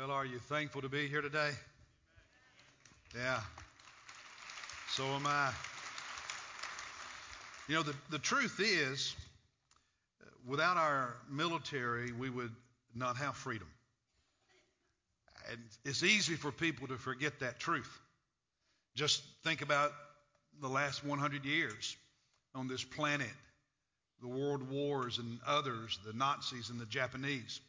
Well, are you thankful to be here today? Yeah. So am I. You know, the, the truth is, without our military, we would not have freedom. And it's easy for people to forget that truth. Just think about the last 100 years on this planet, the world wars and others, the Nazis and the Japanese.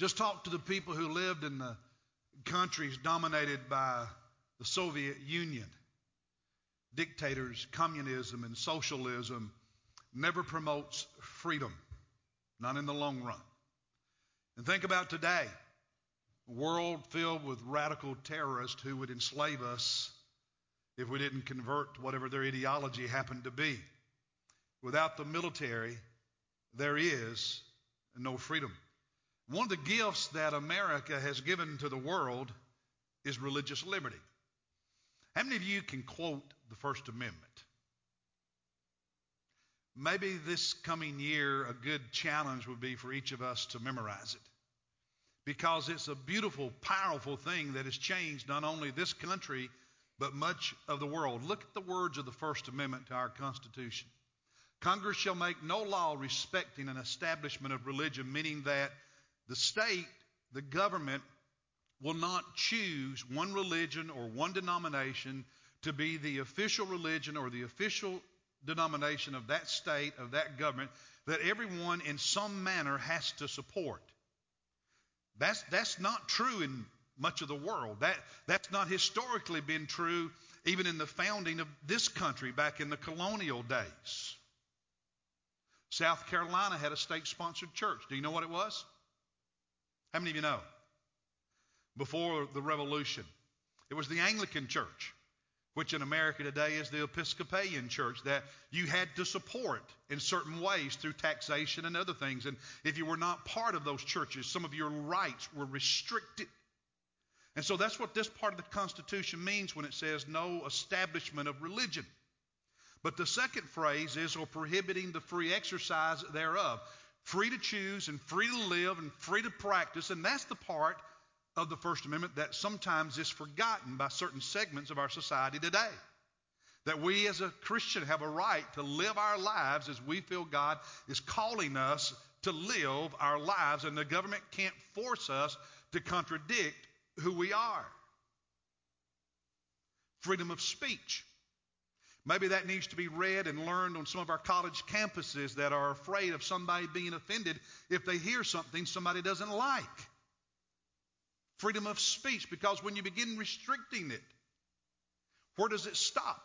Just talk to the people who lived in the countries dominated by the Soviet Union. Dictators, communism, and socialism never promotes freedom, not in the long run. And think about today a world filled with radical terrorists who would enslave us if we didn't convert to whatever their ideology happened to be. Without the military, there is no freedom. One of the gifts that America has given to the world is religious liberty. How many of you can quote the First Amendment? Maybe this coming year, a good challenge would be for each of us to memorize it. Because it's a beautiful, powerful thing that has changed not only this country, but much of the world. Look at the words of the First Amendment to our Constitution. Congress shall make no law respecting an establishment of religion, meaning that the state, the government, will not choose one religion or one denomination to be the official religion or the official denomination of that state, of that government, that everyone in some manner has to support. That's, that's not true in much of the world. That, that's not historically been true even in the founding of this country back in the colonial days. South Carolina had a state sponsored church. Do you know what it was? How many of you know? Before the Revolution, it was the Anglican Church, which in America today is the Episcopalian Church that you had to support in certain ways through taxation and other things. And if you were not part of those churches, some of your rights were restricted. And so that's what this part of the Constitution means when it says no establishment of religion. But the second phrase is, or prohibiting the free exercise thereof free to choose and free to live and free to practice. And that's the part of the First Amendment that sometimes is forgotten by certain segments of our society today. That we as a Christian have a right to live our lives as we feel God is calling us to live our lives, and the government can't force us to contradict who we are. Freedom of speech. Maybe that needs to be read and learned on some of our college campuses that are afraid of somebody being offended if they hear something somebody doesn't like. Freedom of speech, because when you begin restricting it, where does it stop?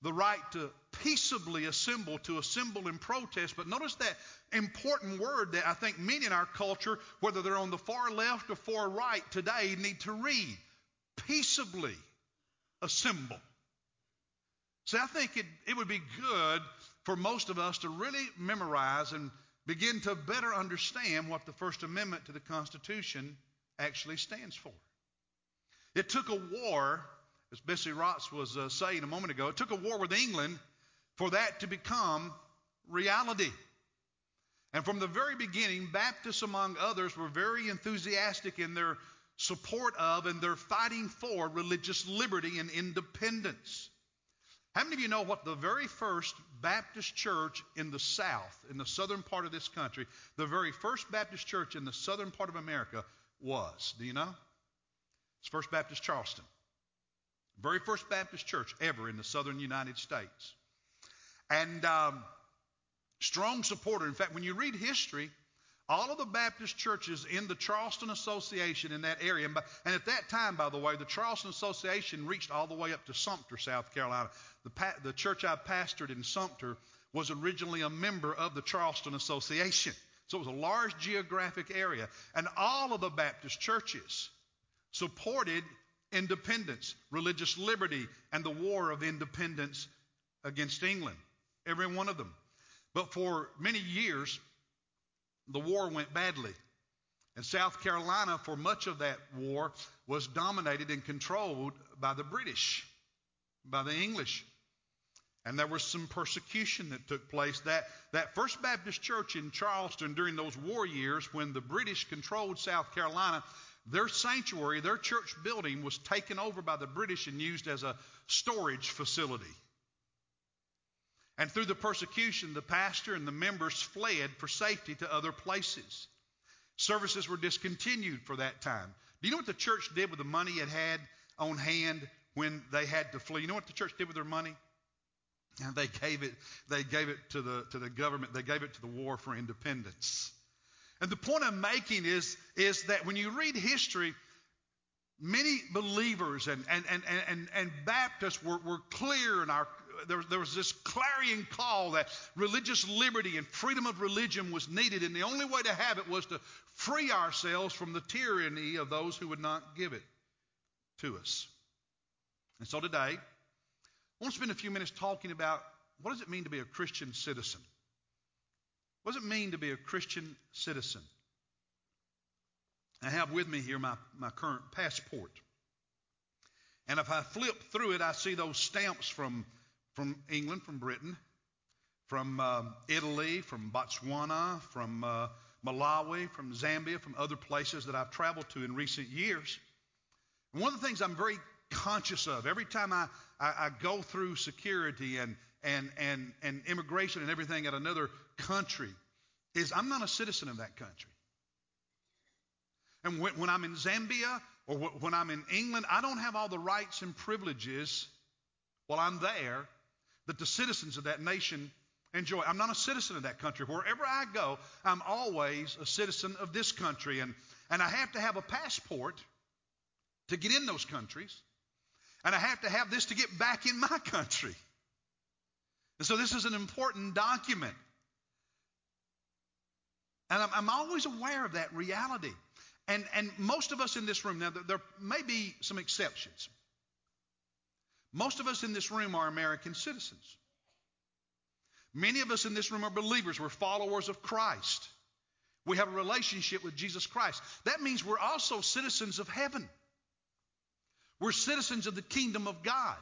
The right to peaceably assemble, to assemble in protest. But notice that important word that I think many in our culture, whether they're on the far left or far right today, need to read. Peaceably assemble. See, I think it, it would be good for most of us to really memorize and begin to better understand what the First Amendment to the Constitution actually stands for. It took a war, as Betsy Ross was uh, saying a moment ago, it took a war with England for that to become reality. And from the very beginning, Baptists, among others, were very enthusiastic in their support of and they're fighting for religious liberty and independence. How many of you know what the very first Baptist church in the South, in the southern part of this country, the very first Baptist church in the southern part of America was? Do you know? It's First Baptist Charleston. Very first Baptist church ever in the southern United States. And um, strong supporter. In fact, when you read history, all of the Baptist churches in the Charleston Association in that area, and at that time, by the way, the Charleston Association reached all the way up to Sumter, South Carolina. The, the church I pastored in Sumter was originally a member of the Charleston Association. So it was a large geographic area. And all of the Baptist churches supported independence, religious liberty, and the war of independence against England. Every one of them. But for many years, the war went badly. And South Carolina, for much of that war, was dominated and controlled by the British, by the English. And there was some persecution that took place. That, that First Baptist Church in Charleston during those war years when the British controlled South Carolina, their sanctuary, their church building was taken over by the British and used as a storage facility. And through the persecution, the pastor and the members fled for safety to other places. Services were discontinued for that time. Do you know what the church did with the money it had on hand when they had to flee? You know what the church did with their money? And they gave it, they gave it to the, to the government, they gave it to the war for independence. And the point I'm making is, is that when you read history, many believers and, and, and, and, and Baptists were, were clear in our there, there was this clarion call that religious liberty and freedom of religion was needed, and the only way to have it was to free ourselves from the tyranny of those who would not give it to us. And so today, I want to spend a few minutes talking about what does it mean to be a Christian citizen? What does it mean to be a Christian citizen? I have with me here my, my current passport. And if I flip through it, I see those stamps from from England, from Britain, from uh, Italy, from Botswana, from uh, Malawi, from Zambia, from other places that I've traveled to in recent years. And one of the things I'm very conscious of every time I, I, I go through security and, and, and, and immigration and everything at another country is I'm not a citizen of that country. And when, when I'm in Zambia or when I'm in England, I don't have all the rights and privileges while I'm there that the citizens of that nation enjoy. I'm not a citizen of that country. Wherever I go, I'm always a citizen of this country. And, and I have to have a passport to get in those countries. And I have to have this to get back in my country. And so this is an important document. And I'm, I'm always aware of that reality. And, and most of us in this room, now there, there may be some exceptions. Most of us in this room are American citizens. Many of us in this room are believers. We're followers of Christ. We have a relationship with Jesus Christ. That means we're also citizens of heaven. We're citizens of the kingdom of God.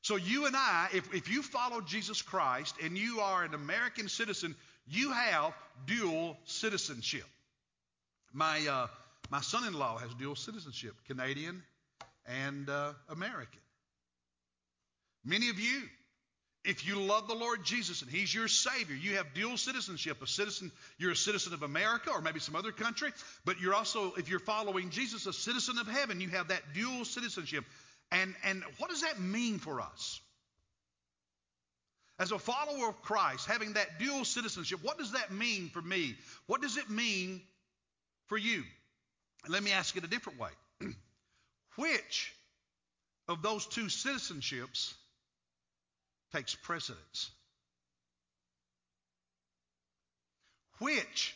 So, you and I, if, if you follow Jesus Christ and you are an American citizen, you have dual citizenship. My, uh, my son in law has dual citizenship Canadian and uh, American. Many of you, if you love the Lord Jesus and He's your Savior, you have dual citizenship. A citizen, you're a citizen of America or maybe some other country, but you're also, if you're following Jesus, a citizen of heaven. You have that dual citizenship. And, and what does that mean for us? As a follower of Christ, having that dual citizenship, what does that mean for me? What does it mean for you? Let me ask it a different way. Which of those two citizenships takes precedence. Which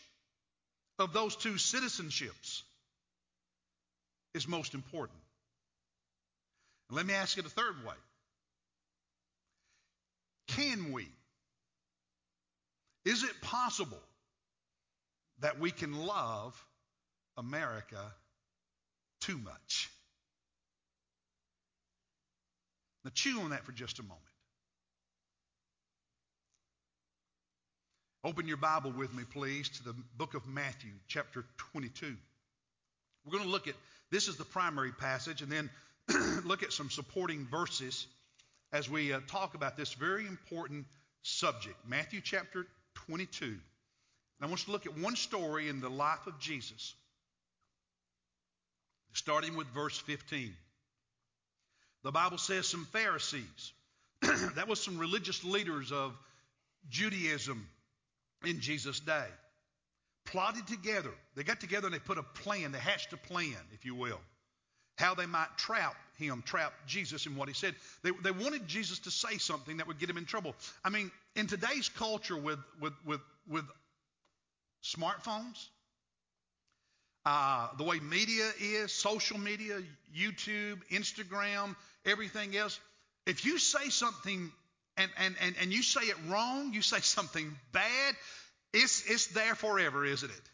of those two citizenships is most important? Let me ask it a third way. Can we? Is it possible that we can love America too much? Now, chew on that for just a moment. Open your Bible with me, please, to the book of Matthew, chapter 22. We're going to look at this is the primary passage, and then look at some supporting verses as we uh, talk about this very important subject. Matthew chapter 22. And I want you to look at one story in the life of Jesus, starting with verse 15. The Bible says some Pharisees, that was some religious leaders of Judaism in Jesus' day. Plotted together. They got together and they put a plan. They hatched a plan, if you will, how they might trap him, trap Jesus in what he said. They, they wanted Jesus to say something that would get him in trouble. I mean, in today's culture with, with, with, with smartphones, uh, the way media is, social media, YouTube, Instagram, everything else, if you say something and, and, and, and you say it wrong, you say something bad, it's, it's there forever, isn't it?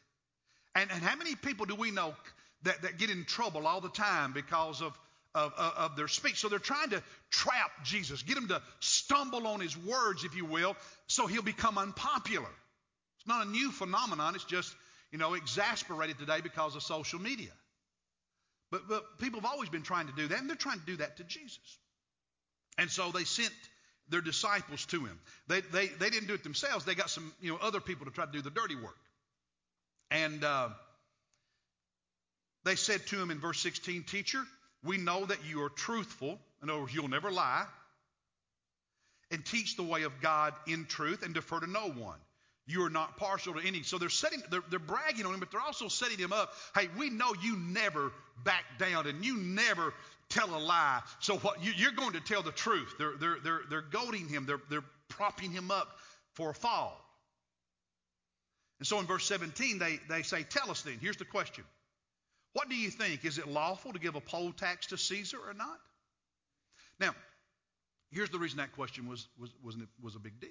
And, and how many people do we know that, that get in trouble all the time because of, of, of, of their speech. So they're trying to trap Jesus, get him to stumble on his words, if you will, so he'll become unpopular. It's not a new phenomenon, it's just, you know, exasperated today because of social media. But, but people have always been trying to do that, and they're trying to do that to Jesus. And so they sent their disciples to him. They, they, they didn't do it themselves. They got some you know, other people to try to do the dirty work. And uh, they said to him in verse 16, Teacher, we know that you are truthful. In other words, you'll never lie. And teach the way of God in truth and defer to no one. You are not partial to any. So they're setting, they're, they're bragging on him, but they're also setting him up. Hey, we know you never back down and you never tell a lie. So what you, are going to tell the truth. They're, they're, they're, they're goading him. They're, they're propping him up for a fall. And so in verse 17, they, they say, Tell us then. Here's the question What do you think? Is it lawful to give a poll tax to Caesar or not? Now, here's the reason that question was, was, was, was a big deal.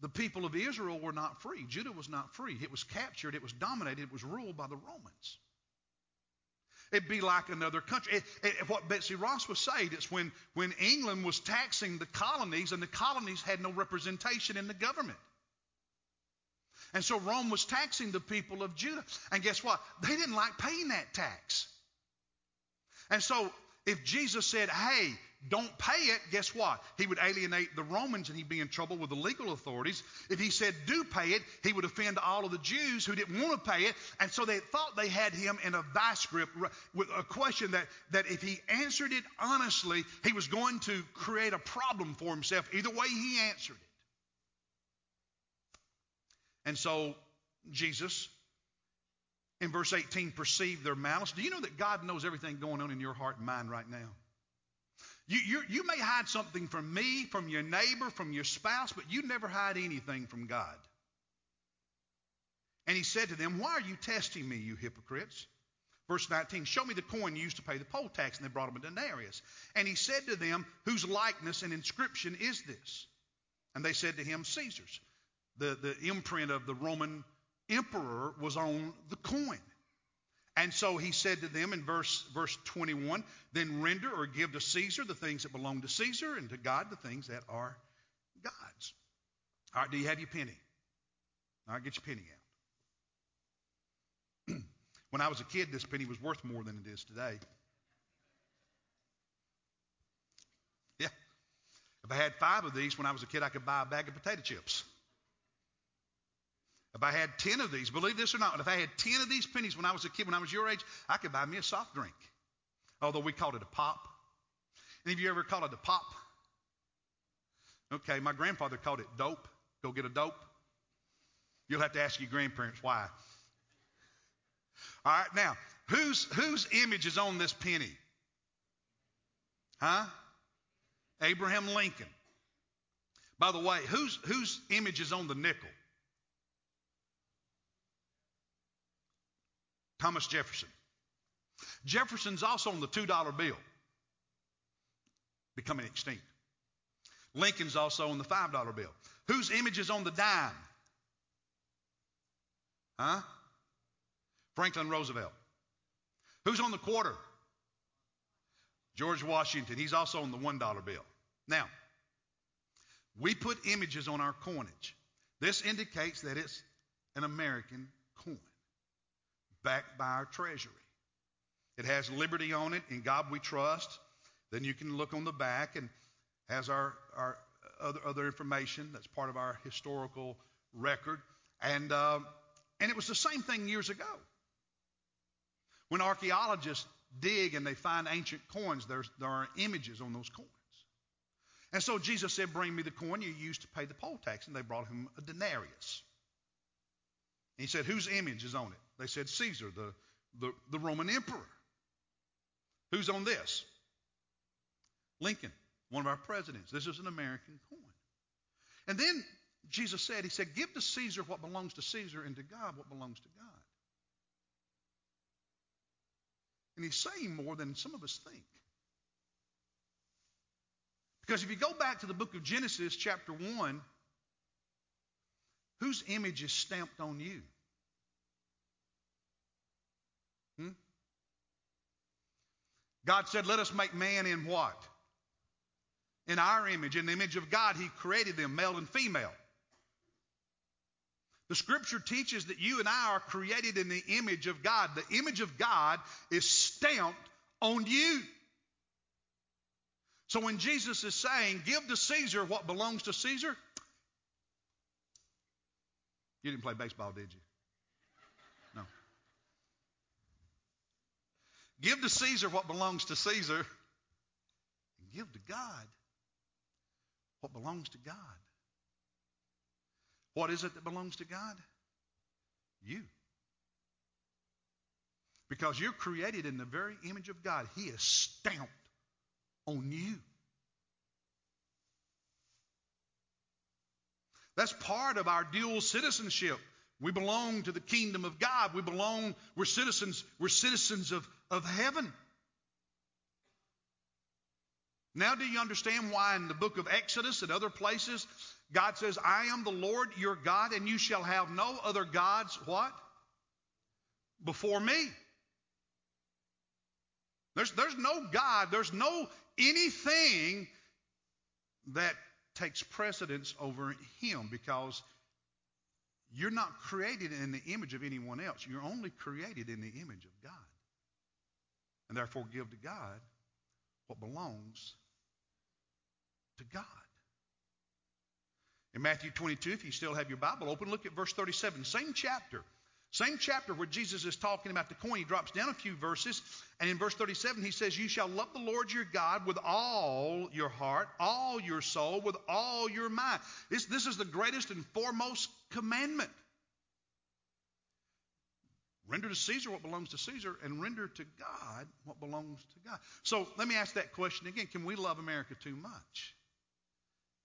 The people of Israel were not free. Judah was not free. It was captured, it was dominated, it was ruled by the Romans. It'd be like another country. It, it, what Betsy Ross was saying is when, when England was taxing the colonies, and the colonies had no representation in the government. And so Rome was taxing the people of Judah. And guess what? They didn't like paying that tax. And so if Jesus said, hey, don't pay it, guess what? He would alienate the Romans and he'd be in trouble with the legal authorities. If he said, do pay it, he would offend all of the Jews who didn't want to pay it. And so they thought they had him in a vice grip with a question that, that if he answered it honestly, he was going to create a problem for himself. Either way, he answered it. And so Jesus, in verse 18, perceived their malice. Do you know that God knows everything going on in your heart and mind right now? You, you, you may hide something from me, from your neighbor, from your spouse, but you never hide anything from God. And he said to them, Why are you testing me, you hypocrites? Verse 19, Show me the coin used to pay the poll tax. And they brought him a denarius. And he said to them, Whose likeness and inscription is this? And they said to him, Caesar's. The, the imprint of the Roman emperor was on the coin. And so he said to them in verse, verse 21 Then render or give to Caesar the things that belong to Caesar, and to God the things that are God's. All right, do you have your penny? All right, get your penny out. when I was a kid, this penny was worth more than it is today. Yeah. If I had five of these when I was a kid, I could buy a bag of potato chips. If I had 10 of these, believe this or not, if I had 10 of these pennies when I was a kid, when I was your age, I could buy me a soft drink. Although we called it a pop. Any of you ever called it a pop? Okay, my grandfather called it dope. Go get a dope. You'll have to ask your grandparents why. All right, now, whose, whose image is on this penny? Huh? Abraham Lincoln. By the way, whose, whose image is on the nickel? Thomas Jefferson. Jefferson's also on the $2 bill, becoming extinct. Lincoln's also on the $5 bill. Whose image is on the dime? Huh? Franklin Roosevelt. Who's on the quarter? George Washington. He's also on the $1 bill. Now, we put images on our coinage. This indicates that it's an American coin backed by our treasury. It has liberty on it, in God we trust. Then you can look on the back and has our, our other, other information that's part of our historical record. And, uh, and it was the same thing years ago. When archaeologists dig and they find ancient coins, there are images on those coins. And so Jesus said, Bring me the coin you used to pay the poll tax. And they brought him a denarius. And he said, Whose image is on it? They said Caesar, the, the, the Roman emperor. Who's on this? Lincoln, one of our presidents. This is an American coin. And then Jesus said, He said, Give to Caesar what belongs to Caesar and to God what belongs to God. And He's saying more than some of us think. Because if you go back to the book of Genesis, chapter 1, whose image is stamped on you? Hmm? God said, Let us make man in what? In our image. In the image of God, He created them, male and female. The scripture teaches that you and I are created in the image of God. The image of God is stamped on you. So when Jesus is saying, Give to Caesar what belongs to Caesar, you didn't play baseball, did you? Give to Caesar what belongs to Caesar, and give to God what belongs to God. What is it that belongs to God? You. Because you're created in the very image of God. He is stamped on you. That's part of our dual citizenship. We belong to the kingdom of God. We belong, we're citizens, we're citizens of, of heaven. Now, do you understand why in the book of Exodus and other places, God says, I am the Lord your God, and you shall have no other gods, what? Before me. There's, there's no God, there's no anything that takes precedence over him because you're not created in the image of anyone else. You're only created in the image of God. And therefore, give to God what belongs to God. In Matthew 22, if you still have your Bible open, look at verse 37, same chapter. Same chapter where Jesus is talking about the coin, he drops down a few verses, and in verse 37 he says, You shall love the Lord your God with all your heart, all your soul, with all your mind. This, this is the greatest and foremost commandment. Render to Caesar what belongs to Caesar, and render to God what belongs to God. So let me ask that question again Can we love America too much?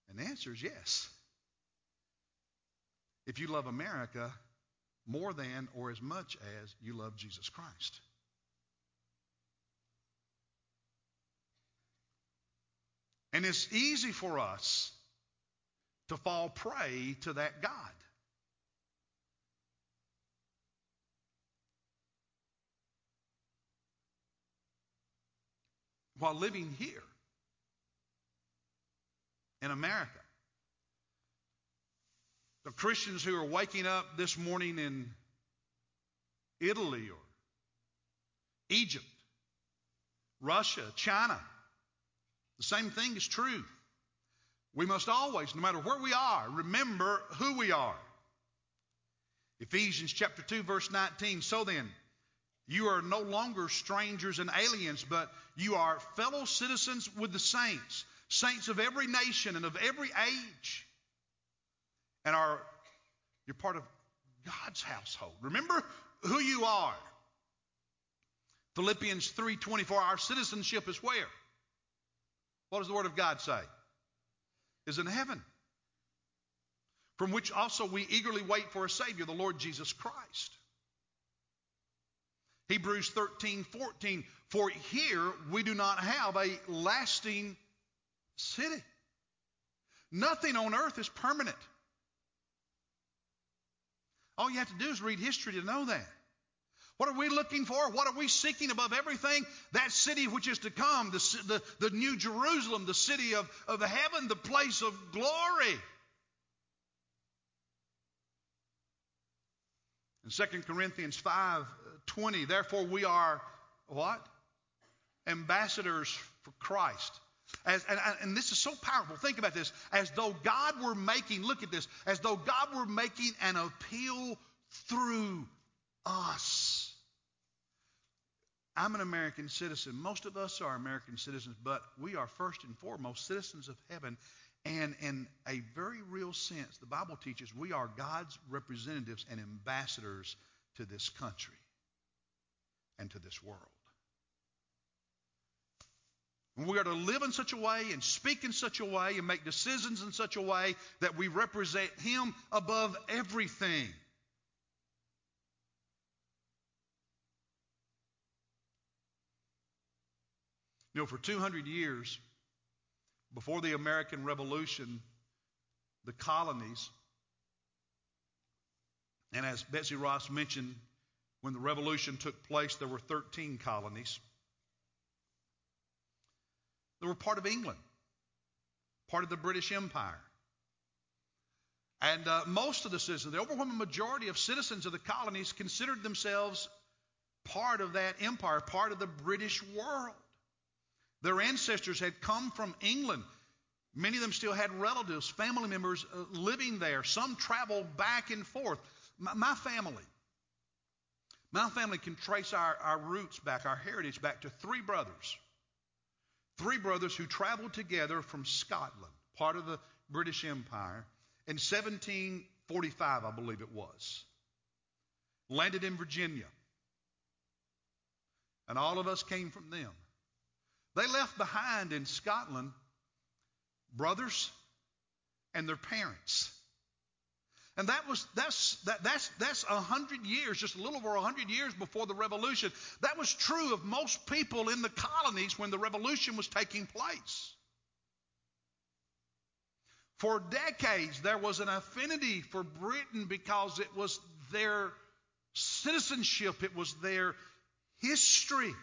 And the answer is yes. If you love America, more than or as much as you love Jesus Christ. And it's easy for us to fall prey to that God. While living here in America, the Christians who are waking up this morning in Italy or Egypt, Russia, China, the same thing is true. We must always, no matter where we are, remember who we are. Ephesians chapter 2 verse 19. So then, you are no longer strangers and aliens, but you are fellow citizens with the saints, saints of every nation and of every age and are you're part of God's household. Remember who you are. Philippians 3:24 our citizenship is where? What does the word of God say? Is in heaven. From which also we eagerly wait for a savior, the Lord Jesus Christ. Hebrews 13, 14. For here we do not have a lasting city. Nothing on earth is permanent. All you have to do is read history to know that. What are we looking for? What are we seeking above everything? That city which is to come, the, the, the new Jerusalem, the city of, of heaven, the place of glory. In 2 Corinthians 5 20, therefore we are what? Ambassadors for Christ. As, and, and, this is so powerful. Think about this. As though God were making, look at this, as though God were making an appeal through us. I'm an American citizen. Most of us are American citizens, but we are first and foremost citizens of heaven. And in a very real sense, the Bible teaches we are God's representatives and ambassadors to this country and to this world. We are to live in such a way and speak in such a way and make decisions in such a way that we represent Him above everything. You know, for 200 years, before the American Revolution, the colonies, and as Betsy Ross mentioned, when the revolution took place, there were 13 colonies. They were part of England, part of the British Empire. And uh, most of the citizens, the overwhelming majority of citizens of the colonies, considered themselves part of that empire, part of the British world. Their ancestors had come from England. Many of them still had relatives, family members uh, living there. Some traveled back and forth. My, my, family, my family can trace our, our roots back, our heritage back to three brothers. Three brothers who traveled together from Scotland, part of the British Empire, in 1745, I believe it was. Landed in Virginia. And all of us came from them. They left behind in Scotland brothers and their parents. And that was that's that, that's that's a hundred years, just a little over a hundred years before the revolution. That was true of most people in the colonies when the revolution was taking place. For decades, there was an affinity for Britain because it was their citizenship, it was their history.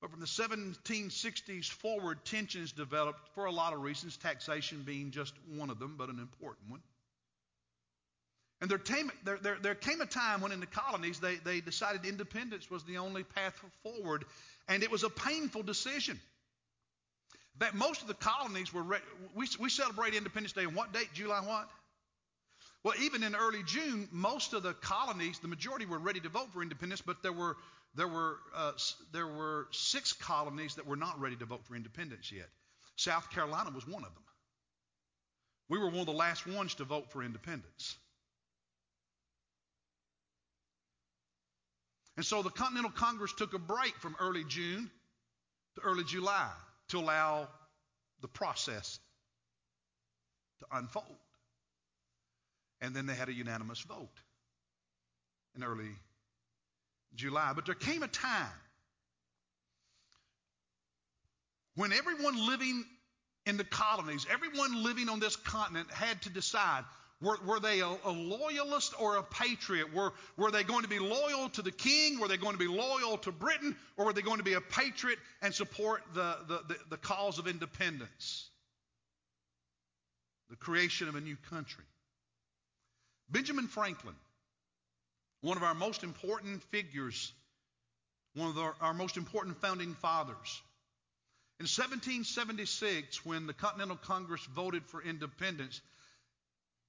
But from the 1760s forward, tensions developed for a lot of reasons, taxation being just one of them, but an important one. And there came, there, there, there came a time when in the colonies they, they decided independence was the only path forward, and it was a painful decision that most of the colonies were, re- we, we celebrate Independence Day on what date? July what? Well, even in early June, most of the colonies, the majority were ready to vote for independence, but there were, there were, uh, there were six colonies that were not ready to vote for independence yet. South Carolina was one of them. We were one of the last ones to vote for independence. And so the Continental Congress took a break from early June to early July to allow the process to unfold. And then they had a unanimous vote in early July. But there came a time when everyone living in the colonies, everyone living on this continent had to decide were, were they a, a, loyalist or a patriot? Were, were they going to be loyal to the king? Were they going to be loyal to Britain? Or were they going to be a patriot and support the, the, the, the cause of independence? The creation of a new country. Benjamin Franklin, one of our most important figures, one of our most important founding fathers. In 1776, when the Continental Congress voted for independence,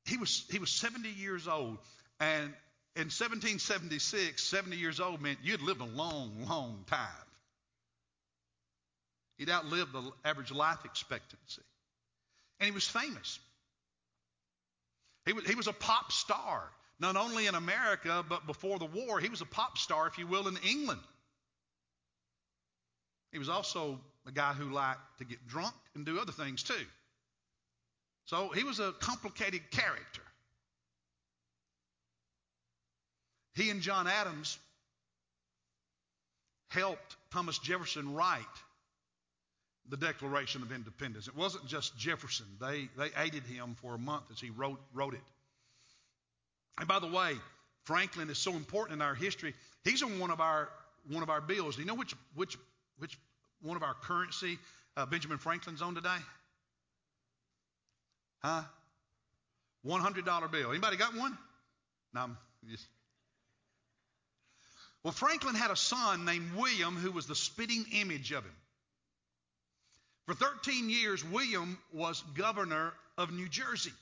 he was, he was 70 years old. And in 1776, 70 years old meant you'd lived a long, long time. He'd outlived the average life expectancy. And he was famous. He was, he was a pop star, not only in America, but before the war, he was a pop star, if you will, in England. He was also a guy who liked to get drunk and do other things too. So he was a complicated character. He and John Adams helped Thomas Jefferson write the Declaration of Independence. It wasn't just Jefferson, they, they aided him for a month as he wrote, wrote it. And by the way, Franklin is so important in our history. He's on one of our one of our bills. Do you know which which which one of our currency uh, Benjamin Franklin's on today? Huh? $100 bill. Anybody got one? No, I'm just. Well, Franklin had a son named William who was the spitting image of him. For 13 years, William was governor of New Jersey.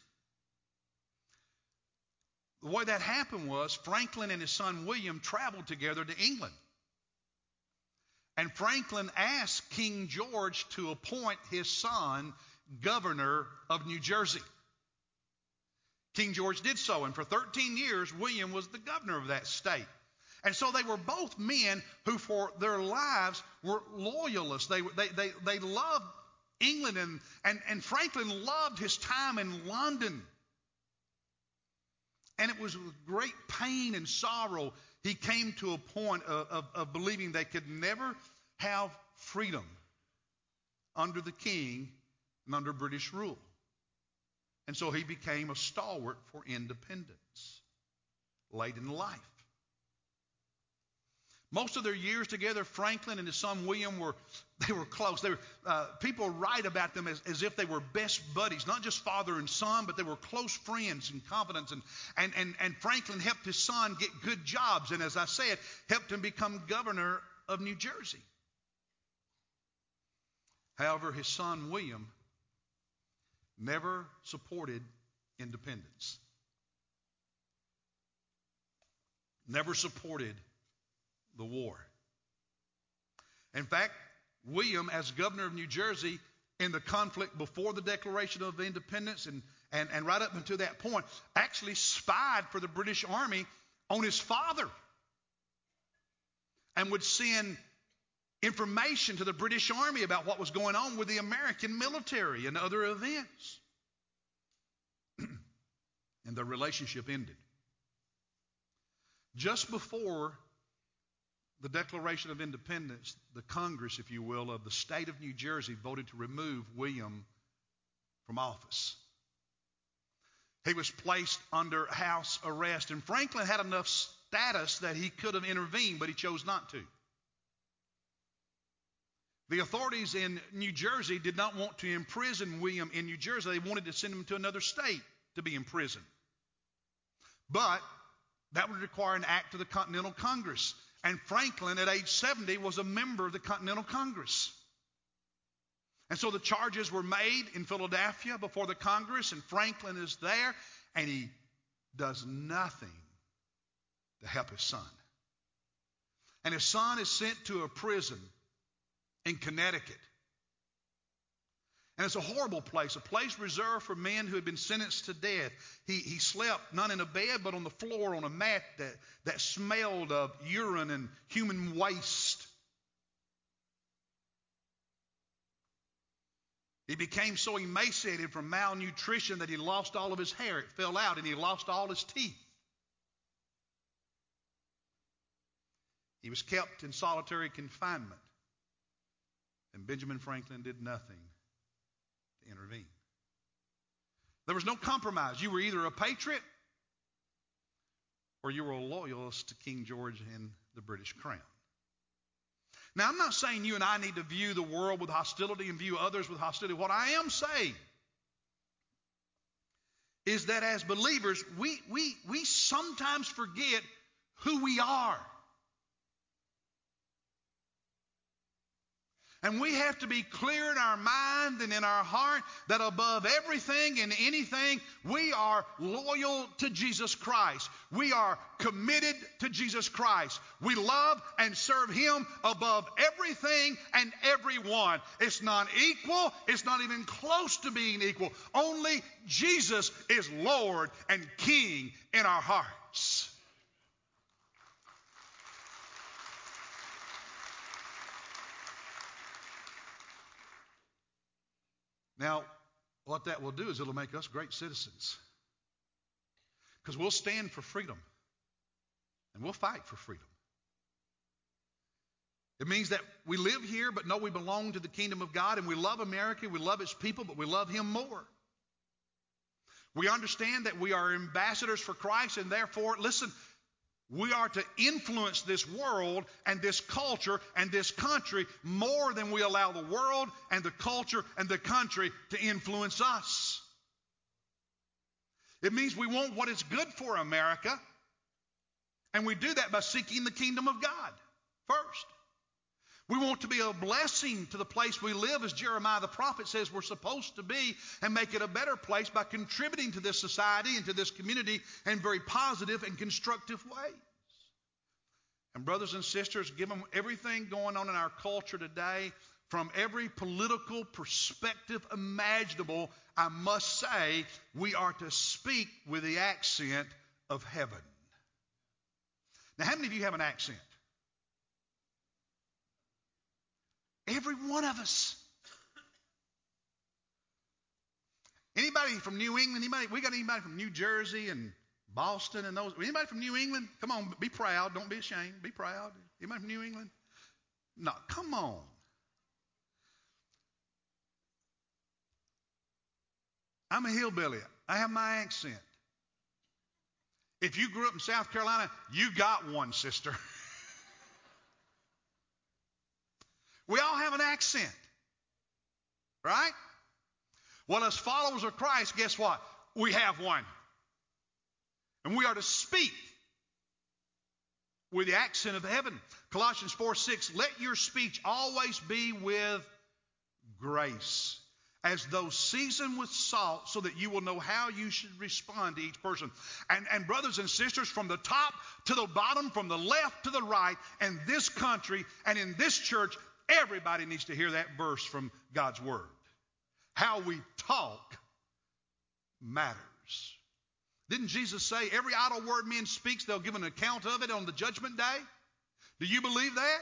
The way that happened was Franklin and his son William traveled together to England. And Franklin asked King George to appoint his son governor of New Jersey. King George did so, and for 13 years, William was the governor of that state. And so they were both men who, for their lives, were loyalists. They, they, they, they loved England, and, and, and Franklin loved his time in London. And it was with great pain and sorrow he came to a point of, of, of believing they could never have freedom under the king and under British rule. And so he became a stalwart for independence late in life. Most of their years together, Franklin and his son William were they were close. They were, uh, people write about them as, as if they were best buddies, not just father and son, but they were close friends and confidants. And, and, and, and Franklin helped his son get good jobs, and as I said, helped him become governor of New Jersey. However, his son William never supported independence, never supported the war. In fact, William, as governor of New Jersey, in the conflict before the Declaration of Independence and, and, and right up until that point, actually spied for the British Army on his father and would send information to the British Army about what was going on with the American military and other events. and the relationship ended. Just before the Declaration of Independence, the Congress, if you will, of the state of New Jersey voted to remove William from office. He was placed under house arrest, and Franklin had enough status that he could have intervened, but he chose not to. The authorities in New Jersey did not want to imprison William in New Jersey. They wanted to send him to another state to be imprisoned. But that would require an act of the Continental Congress. And Franklin, at age 70, was a member of the Continental Congress. And so the charges were made in Philadelphia before the Congress, and Franklin is there, and he does nothing to help his son. And his son is sent to a prison in Connecticut. And it's a horrible place, a place reserved for men who had been sentenced to death. He, he slept not in a bed, but on the floor on a mat that, that smelled of urine and human waste. He became so emaciated from malnutrition that he lost all of his hair. It fell out, and he lost all his teeth. He was kept in solitary confinement. And Benjamin Franklin did nothing intervene. There was no compromise. You were either a patriot or you were a loyalist to King George and the British crown. Now, I'm not saying you and I need to view the world with hostility and view others with hostility. What I am saying is that as believers, we, we, we sometimes forget who we are. And we have to be clear in our mind and in our heart that above everything and anything, we are loyal to Jesus Christ. We are committed to Jesus Christ. We love and serve Him above everything and everyone. It's not equal, it's not even close to being equal. Only Jesus is Lord and King in our hearts. Now, what that will do is it'll make us great citizens. Because we'll stand for freedom and we'll fight for freedom. It means that we live here but know we belong to the kingdom of God and we love America, we love its people, but we love Him more. We understand that we are ambassadors for Christ and therefore, listen, we are to influence this world and this culture and this country more than we allow the world and the culture and the country to influence us. It means we want what is good for America, and we do that by seeking the kingdom of God first. We want to be a blessing to the place we live, as Jeremiah the prophet says we're supposed to be, and make it a better place by contributing to this society and to this community in very positive and constructive ways. And, brothers and sisters, given everything going on in our culture today, from every political perspective imaginable, I must say we are to speak with the accent of heaven. Now, how many of you have an accent? Every one of us. Anybody from New England? Anybody? We got anybody from New Jersey and Boston and those? Anybody from New England? Come on, be proud. Don't be ashamed. Be proud. Anybody from New England? No, come on. I'm a hillbilly. I have my accent. If you grew up in South Carolina, you got one, sister. We all have an accent. Right? Well, as followers of Christ, guess what? We have one. And we are to speak with the accent of heaven. Colossians 4 6, let your speech always be with grace, as though seasoned with salt, so that you will know how you should respond to each person. And, and brothers and sisters, from the top to the bottom, from the left to the right, and this country and in this church, everybody needs to hear that verse from God's Word. How we talk matters. Didn't Jesus say, every idle word men speaks, they'll give an account of it on the judgment day? Do you believe that?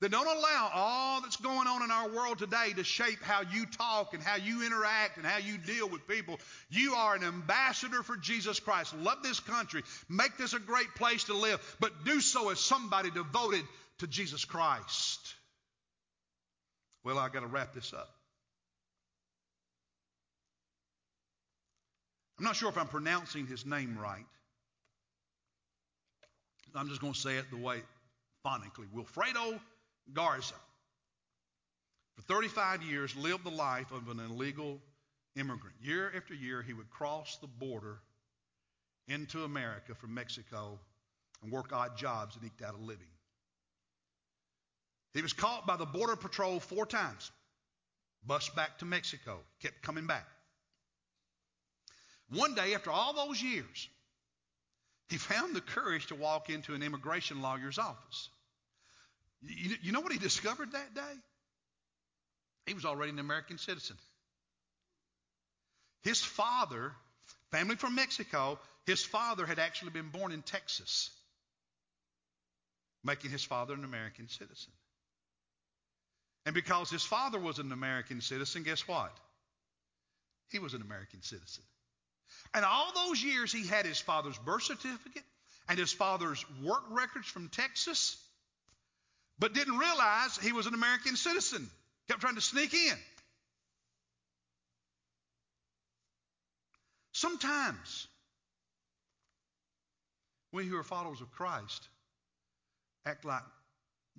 Then don't allow all that's going on in our world today to shape how you talk and how you interact and how you deal with people. You are an ambassador for Jesus Christ. Love this country. Make this a great place to live, but do so as somebody devoted to Jesus Christ. Well, I've got to wrap this up. I'm not sure if I'm pronouncing his name right. I'm just going to say it the way phonically. Wilfredo Garza, for 35 years, lived the life of an illegal immigrant. Year after year, he would cross the border into America from Mexico and work odd jobs and eke out a living. He was caught by the Border Patrol four times, bused back to Mexico, kept coming back. One day, after all those years, he found the courage to walk into an immigration lawyer's office. You, you know what he discovered that day? He was already an American citizen. His father, family from Mexico, his father had actually been born in Texas, making his father an American citizen. And because his father was an American citizen, guess what? He was an American citizen. And all those years, he had his father's birth certificate and his father's work records from Texas, but didn't realize he was an American citizen. Kept trying to sneak in. Sometimes, we who are followers of Christ act like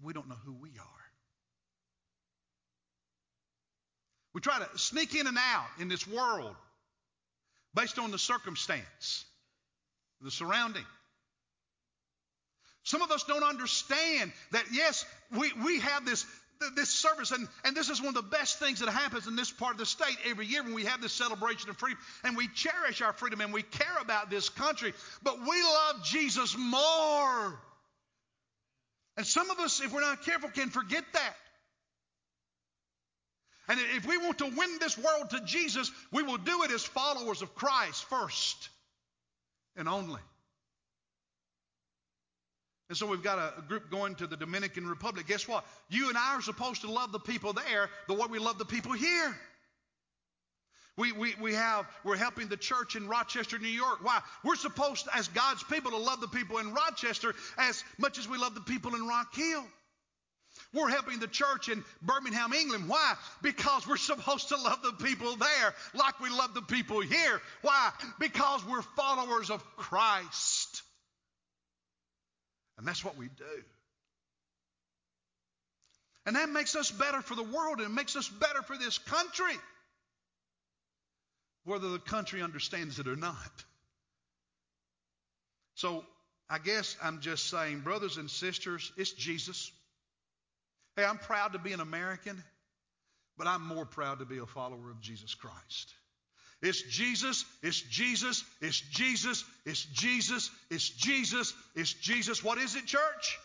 we don't know who we are. We try to sneak in and out in this world based on the circumstance, the surrounding. Some of us don't understand that, yes, we, we have this, this service, and, and this is one of the best things that happens in this part of the state every year when we have this celebration of freedom, and we cherish our freedom and we care about this country, but we love Jesus more. And some of us, if we're not careful, can forget that. And if we want to win this world to Jesus, we will do it as followers of Christ first and only. And so we've got a, group going to the Dominican Republic. Guess what? You and I are supposed to love the people there the way we love the people here. We, we, we have, we're helping the church in Rochester, New York. Why? We're supposed, as God's people, to love the people in Rochester as much as we love the people in Rock Hill. We're helping the church in Birmingham, England. Why? Because we're supposed to love the people there like we love the people here. Why? Because we're followers of Christ. And that's what we do. And that makes us better for the world and it makes us better for this country, whether the country understands it or not. So I guess I'm just saying, brothers and sisters, it's Jesus. Hey, I'm proud to be an American, but I'm more proud to be a follower of Jesus Christ. It's Jesus, it's Jesus, it's Jesus, it's Jesus, it's Jesus, it's Jesus. What is it, church?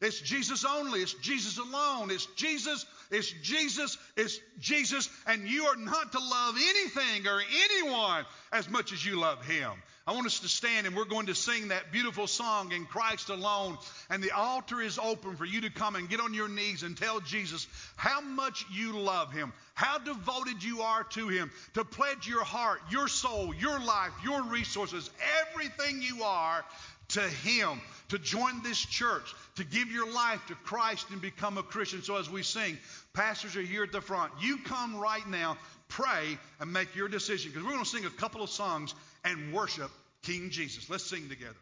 It's Jesus only. It's Jesus alone. It's Jesus, it's Jesus, it's Jesus. And you are not to love anything or anyone as much as you love Him. I want us to stand and we're going to sing that beautiful song in Christ alone. And the altar is open for you to come and get on your knees and tell Jesus how much you love him, how devoted you are to him, to pledge your heart, your soul, your life, your resources, everything you are to him, to join this church, to give your life to Christ and become a Christian. So as we sing, pastors are here at the front. You come right now, pray, and make your decision because we're going to sing a couple of songs and worship King Jesus. Let's sing together.